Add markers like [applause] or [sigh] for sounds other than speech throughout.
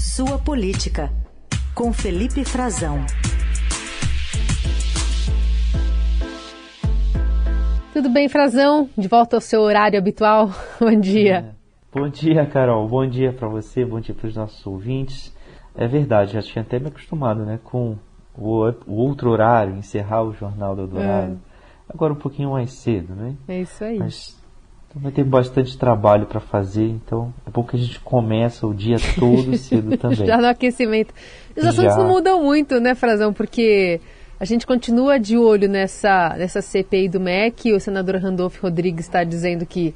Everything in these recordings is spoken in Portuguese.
Sua Política, com Felipe Frazão. Tudo bem, Frazão? De volta ao seu horário habitual. [laughs] Bom dia. É. Bom dia, Carol. Bom dia para você, bom dia para os nossos ouvintes. É verdade, já tinha até me acostumado né, com o, o outro horário, encerrar o Jornal do Eldorado. É. Agora um pouquinho mais cedo, né? É isso aí. Mas também tem bastante trabalho para fazer, então é bom que a gente começa o dia todo [laughs] cedo também. Já no aquecimento. Os assuntos Já. não mudam muito, né, Frazão? Porque a gente continua de olho nessa, nessa CPI do MEC. O senador Randolph Rodrigues está dizendo que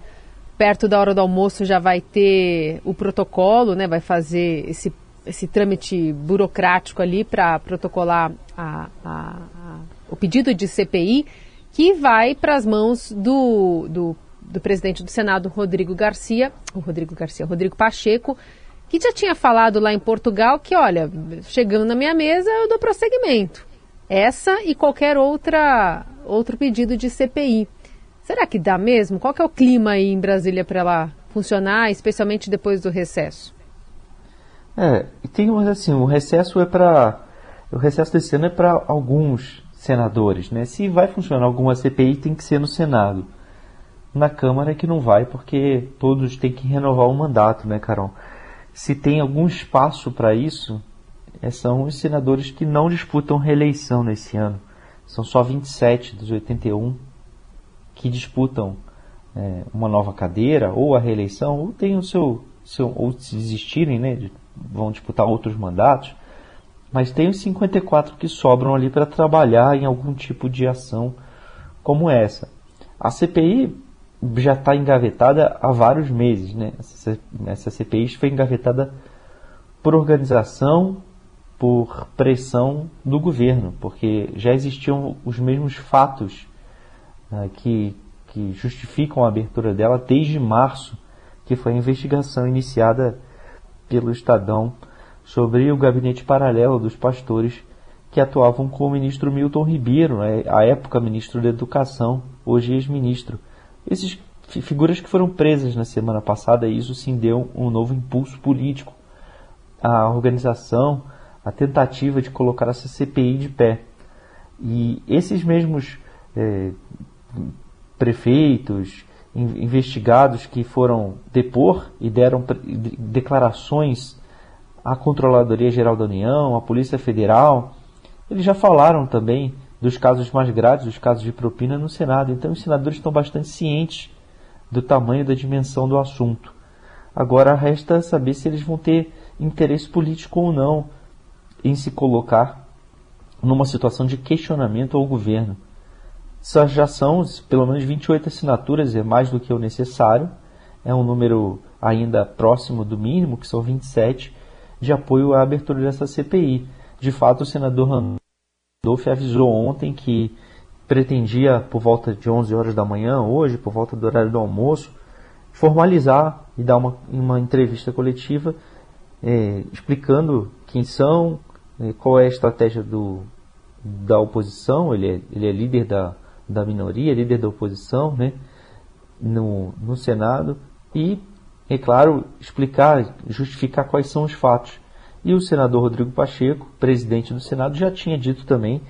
perto da hora do almoço já vai ter o protocolo, né? Vai fazer esse, esse trâmite burocrático ali para protocolar a, a, a, o pedido de CPI, que vai para as mãos do, do do presidente do Senado, Rodrigo Garcia, o Rodrigo Garcia, Rodrigo Pacheco, que já tinha falado lá em Portugal que, olha, chegando na minha mesa, eu dou prosseguimento. Essa e qualquer outra outro pedido de CPI. Será que dá mesmo? Qual que é o clima aí em Brasília para ela funcionar, especialmente depois do recesso? É, tem assim, o recesso é para o recesso desse ano é para alguns senadores, né? Se vai funcionar alguma CPI, tem que ser no Senado na Câmara que não vai, porque todos têm que renovar o mandato, né, Carol? Se tem algum espaço para isso, é, são os senadores que não disputam reeleição nesse ano. São só 27 dos 81 que disputam é, uma nova cadeira, ou a reeleição, ou tem o seu, seu ou se desistirem, né, vão disputar outros mandatos. Mas tem os 54 que sobram ali para trabalhar em algum tipo de ação como essa. A CPI já está engavetada há vários meses. Né? Essa, CPI foi engavetada por organização, por pressão do governo, porque já existiam os mesmos fatos né, que, que justificam a abertura dela desde março, que foi a investigação iniciada pelo Estadão sobre o gabinete paralelo dos pastores que atuavam com o ministro Milton Ribeiro, né, à época ministro da Educação, hoje ex-ministro. Esses figuras que foram presas na semana passada isso sim deu um novo impulso político à organização, à tentativa de colocar essa CPI de pé. E esses mesmos é, prefeitos, investigados que foram depor e deram declarações à Controladoria Geral da União, à Polícia Federal, eles já falaram também dos casos mais graves, dos casos de propina no Senado. Então os senadores estão bastante cientes do tamanho e da dimensão do assunto. Agora resta saber se eles vão ter interesse político ou não em se colocar numa situação de questionamento ao governo. Essas já são pelo menos 28 assinaturas, é mais do que o necessário, é um número ainda próximo do mínimo, que são 27, de apoio à abertura dessa CPI. De fato, o senador avisou ontem que pretendia, por volta de 11 horas da manhã, hoje, por volta do horário do almoço, formalizar e dar uma, uma entrevista coletiva é, explicando quem são, é, qual é a estratégia do, da oposição, ele é, ele é líder da, da minoria, líder da oposição né, no, no Senado, e, é claro, explicar, justificar quais são os fatos. E o senador Rodrigo Pacheco, presidente do Senado, já tinha dito também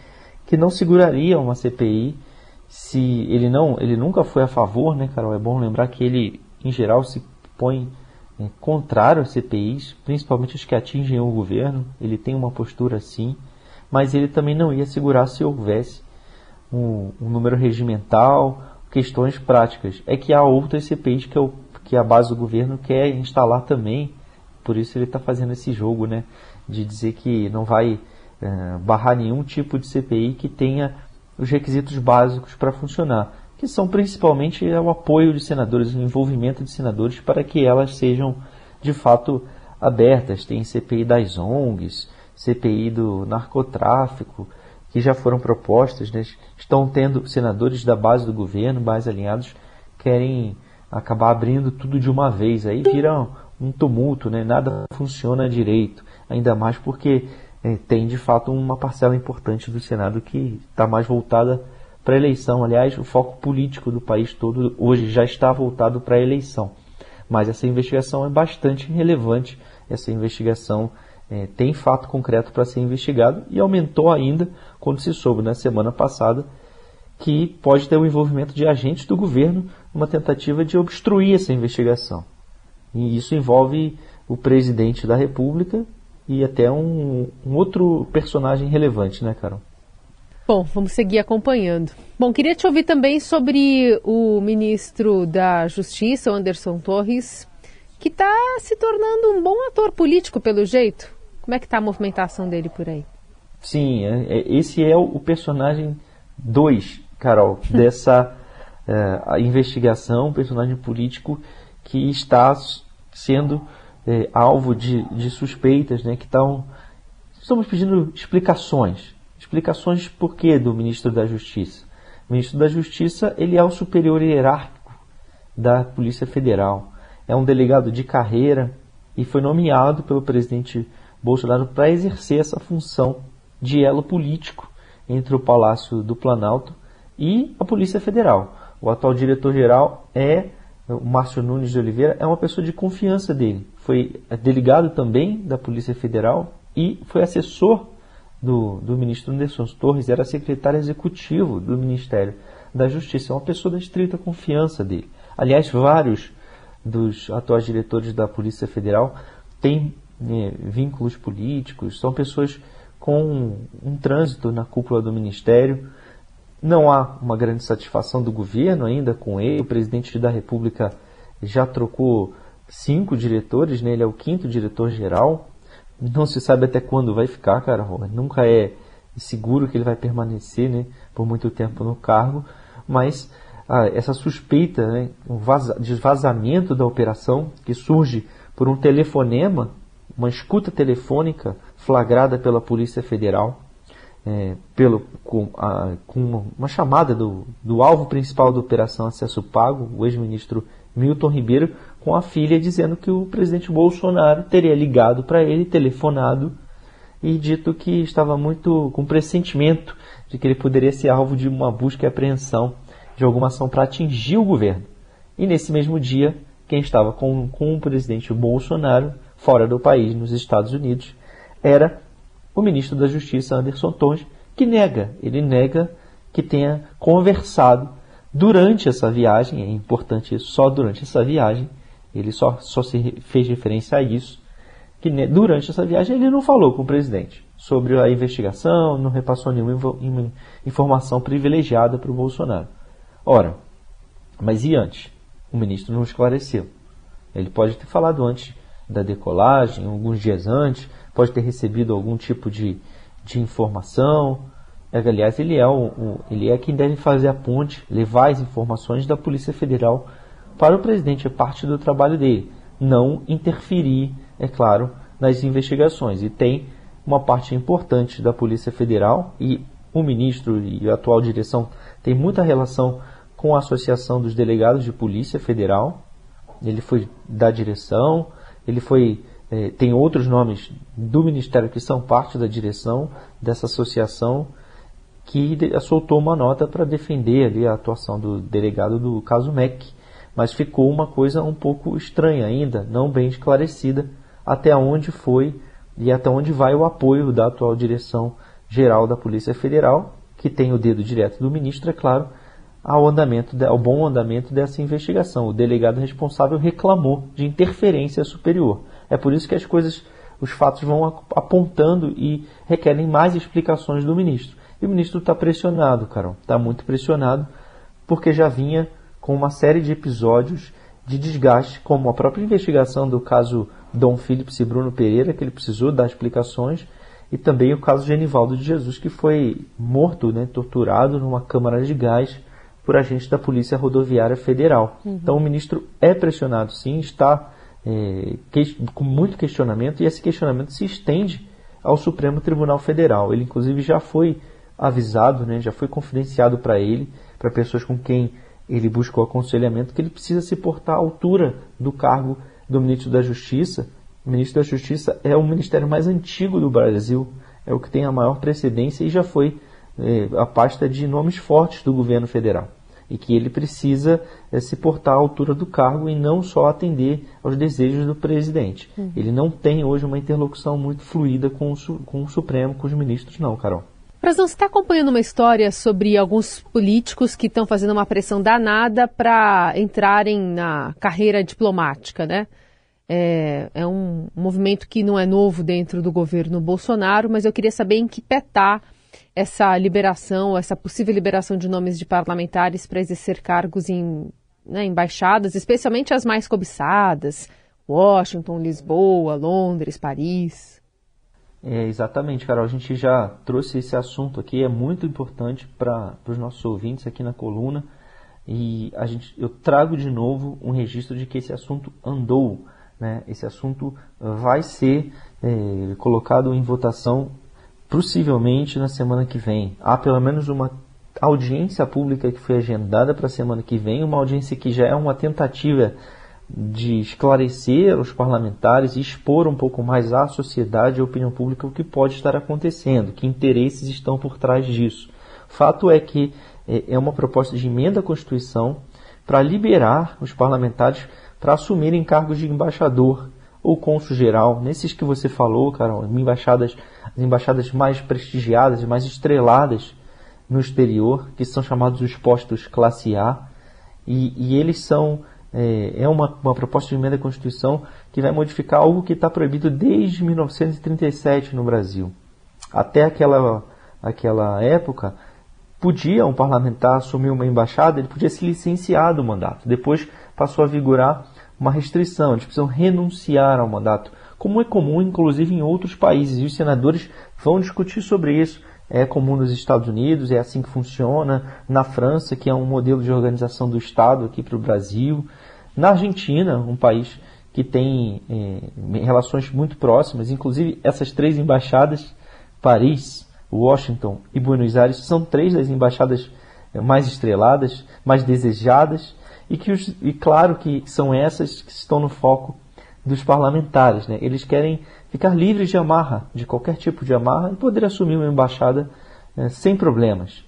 que não seguraria uma CPI se ele não, ele nunca foi a favor, né, Carol? É bom lembrar que ele, em geral, se põe é, contrário às CPIs, principalmente as que atingem o governo. Ele tem uma postura assim, mas ele também não ia segurar se houvesse um, um número regimental, questões práticas. É que há outras CPIs que, eu, que a base do governo quer instalar também por isso ele está fazendo esse jogo, né? De dizer que não vai é, barrar nenhum tipo de CPI que tenha os requisitos básicos para funcionar, que são principalmente o apoio de senadores, o envolvimento de senadores para que elas sejam de fato abertas. Tem CPI das ONGs, CPI do narcotráfico, que já foram propostas, né? estão tendo senadores da base do governo, mais alinhados, querem acabar abrindo tudo de uma vez. Aí vira um tumulto, né? nada funciona direito, ainda mais porque é, tem de fato uma parcela importante do Senado que está mais voltada para a eleição. Aliás, o foco político do país todo hoje já está voltado para a eleição. Mas essa investigação é bastante relevante, essa investigação é, tem fato concreto para ser investigado e aumentou ainda quando se soube na semana passada que pode ter o envolvimento de agentes do governo numa tentativa de obstruir essa investigação. E isso envolve o presidente da República e até um, um outro personagem relevante, né, Carol? Bom, vamos seguir acompanhando. Bom, queria te ouvir também sobre o ministro da Justiça, Anderson Torres, que está se tornando um bom ator político, pelo jeito. Como é que está a movimentação dele por aí? Sim, é, é, esse é o personagem 2, Carol, [laughs] dessa é, investigação, personagem político que está sendo é, alvo de, de, suspeitas, né, que estão... Estamos pedindo explicações. Explicações por quê do ministro da Justiça. O ministro da Justiça ele é o superior hierárquico da Polícia Federal. É um delegado de carreira e foi nomeado pelo presidente Bolsonaro para exercer essa função de elo político entre o Palácio do Planalto e a Polícia Federal. O atual diretor-geral é o Márcio Nunes de Oliveira, é uma pessoa de confiança dele. Foi delegado também da Polícia Federal e foi assessor do, do ministro Anderson Torres, era secretário executivo do Ministério da Justiça. É uma pessoa da estrita confiança dele. Aliás, vários dos atuais diretores da Polícia Federal têm né, vínculos políticos, são pessoas com um trânsito na cúpula do Ministério. Não há uma grande satisfação do governo ainda com ele. O presidente da República já trocou cinco diretores, né? ele é o quinto diretor-geral. Não se sabe até quando vai ficar, cara. Nunca é seguro que ele vai permanecer né, por muito tempo no cargo, mas ah, essa suspeita né, um de vazamento da operação que surge por um telefonema uma escuta telefônica flagrada pela Polícia Federal, é, pelo, com, a, com, uma chamada do, do alvo principal da Operação Acesso Pago, o ex-ministro Milton Ribeiro, com a filha dizendo que o presidente Bolsonaro teria ligado para ele, telefonado e dito que estava muito com pressentimento de que ele poderia ser alvo de uma busca e apreensão de alguma ação para atingir o governo. E nesse mesmo dia, quem estava com, com o presidente Bolsonaro fora do país, nos Estados Unidos, era o ministro da Justiça, Anderson Torres, que nega, ele nega que tenha conversado durante essa viagem, é importante isso, só durante essa viagem, ele só, só se fez referência a isso, que durante essa viagem ele não falou com o presidente sobre a investigação, não repassou nenhuma informação privilegiada para o Bolsonaro. Ora, mas e antes? O ministro não esclareceu. Ele pode ter falado antes da decolagem, alguns dias antes, pode ter recebido algum tipo de, de informação. É, aliás, ele é, o, ele é quem deve fazer a ponte, levar as informações da Polícia Federal para o presidente. É parte do trabalho dele. Não interferir, é claro, nas investigações. E tem uma parte importante da Polícia Federal e o ministro e a atual direção tem muita relação com a Associação dos Delegados de Polícia Federal. Ele foi da direção, ele foi é, tem outros nomes do Ministério que são parte da direção dessa associação que soltou uma nota para defender ali a atuação do delegado do caso MEC, mas ficou uma coisa um pouco estranha ainda, não bem esclarecida até onde foi e até onde vai o apoio da atual direção geral da Polícia Federal, que tem o dedo direto do ministro, é claro, ao andamento, ao bom andamento dessa investigação. O delegado responsável reclamou de interferência superior. É por isso que as coisas, os fatos vão apontando e requerem mais explicações do ministro. E o ministro está pressionado, Carol, está muito pressionado, porque já vinha com uma série de episódios de desgaste, como a própria investigação do caso Dom Phillips e Bruno Pereira, que ele precisou dar explicações, e também o caso Genivaldo de Jesus, que foi morto, né, torturado numa câmara de gás por agentes da Polícia Rodoviária Federal. Uhum. Então o ministro é pressionado, sim, está é, que, com muito questionamento e esse questionamento se estende ao Supremo Tribunal Federal. Ele inclusive já foi avisado, né, já foi confidenciado para ele, para pessoas com quem ele buscou aconselhamento, que ele precisa se portar à altura do cargo do ministro da Justiça. O ministro da Justiça é o ministério mais antigo do Brasil, é o que tem a maior precedência e já foi é, a pasta de nomes fortes do governo federal. E que ele precisa é, se portar à altura do cargo e não só atender aos desejos do presidente. Uhum. Ele não tem hoje uma interlocução muito fluida com o, com o Supremo, com os ministros, não, Carol. Frazão, você está acompanhando uma história sobre alguns políticos que estão fazendo uma pressão danada para entrarem na carreira diplomática, né? É, é um movimento que não é novo dentro do governo Bolsonaro, mas eu queria saber em que pé está essa liberação, essa possível liberação de nomes de parlamentares para exercer cargos em né, embaixadas, especialmente as mais cobiçadas, Washington, Lisboa, Londres, Paris. É, exatamente, Carol. A gente já trouxe esse assunto aqui, é muito importante para os nossos ouvintes aqui na coluna. E a gente, eu trago de novo um registro de que esse assunto andou. Né? Esse assunto vai ser é, colocado em votação possivelmente na semana que vem. Há pelo menos uma audiência pública que foi agendada para a semana que vem, uma audiência que já é uma tentativa de esclarecer os parlamentares e expor um pouco mais à sociedade e à opinião pública o que pode estar acontecendo, que interesses estão por trás disso. Fato é que é, é uma proposta de emenda à Constituição para liberar os parlamentares para assumirem cargos de embaixador ou cônsul geral, nesses que você falou, Carol, embaixadas, as embaixadas mais prestigiadas mais estreladas no exterior, que são chamados os postos classe A, e, e eles são é, é uma, uma, proposta de emenda à Constituição que vai modificar algo que está proibido desde 1937 no Brasil. Até aquela, aquela época, podia um parlamentar assumir uma embaixada, ele podia se licenciar do mandato. Depois passou a vigorar uma restrição, eles precisam renunciar ao mandato, como é comum inclusive em outros países, e os senadores vão discutir sobre isso. É comum nos Estados Unidos, é assim que funciona, na França, que é um modelo de organização do Estado aqui para o Brasil, na Argentina, um país que tem é, relações muito próximas, inclusive essas três embaixadas, Paris, Washington e Buenos Aires, são três das embaixadas mais estreladas, mais desejadas e que os, e claro que são essas que estão no foco dos parlamentares, né? Eles querem ficar livres de amarra, de qualquer tipo de amarra e poder assumir uma embaixada é, sem problemas.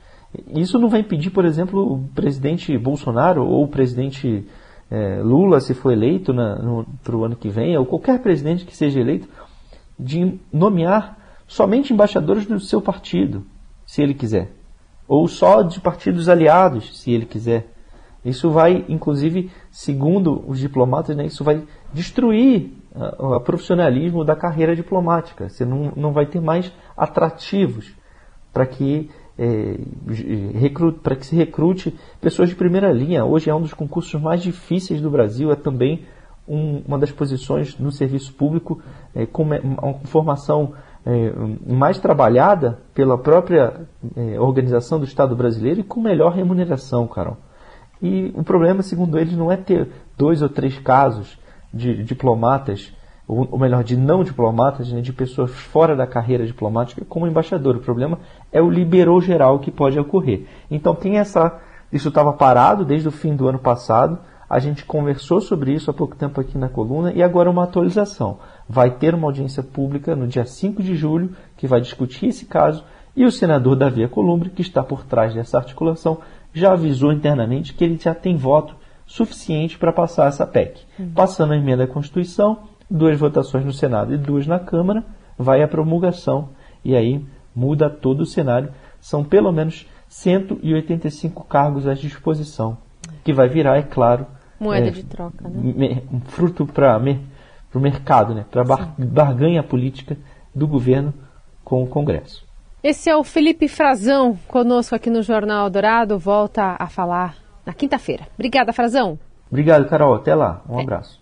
Isso não vai impedir, por exemplo, o presidente Bolsonaro ou o presidente é, Lula, se for eleito para o ano que vem, ou qualquer presidente que seja eleito, de nomear somente embaixadores do seu partido, se ele quiser, ou só de partidos aliados, se ele quiser. Isso vai, inclusive, segundo os diplomatas, né, isso vai destruir o profissionalismo da carreira diplomática. Você não, não vai ter mais atrativos para que, é, para que se recrute pessoas de primeira linha. Hoje é um dos concursos mais difíceis do Brasil, é também um, uma das posições no serviço público é, com uma formação é, mais trabalhada pela própria organização do Estado brasileiro e com melhor remuneração, Carol. E o problema, segundo eles, não é ter dois ou três casos de diplomatas, ou, melhor, de não diplomatas, né, de pessoas fora da carreira diplomática como embaixador. O problema é o liberou geral que pode ocorrer. Então tem essa. Isso estava parado desde o fim do ano passado. A gente conversou sobre isso há pouco tempo aqui na coluna e agora uma atualização. Vai ter uma audiência pública no dia 5 de julho que vai discutir esse caso e o senador Davi Alcolumbre, que está por trás dessa articulação, já avisou internamente que ele já tem voto suficiente para passar essa PEC. Uhum. Passando a emenda à Constituição, duas votações no Senado e duas na Câmara, vai a promulgação e aí muda todo o cenário. São pelo menos 185 cargos à disposição, que vai virar, é claro, moeda é, de troca, né? um fruto para o mercado, né? para bar, barganha política do governo com o Congresso. Esse é o Felipe Frazão, conosco aqui no Jornal Dourado, volta a falar na quinta-feira. Obrigada, Frazão. Obrigado, Carol. Até lá. Um é. abraço.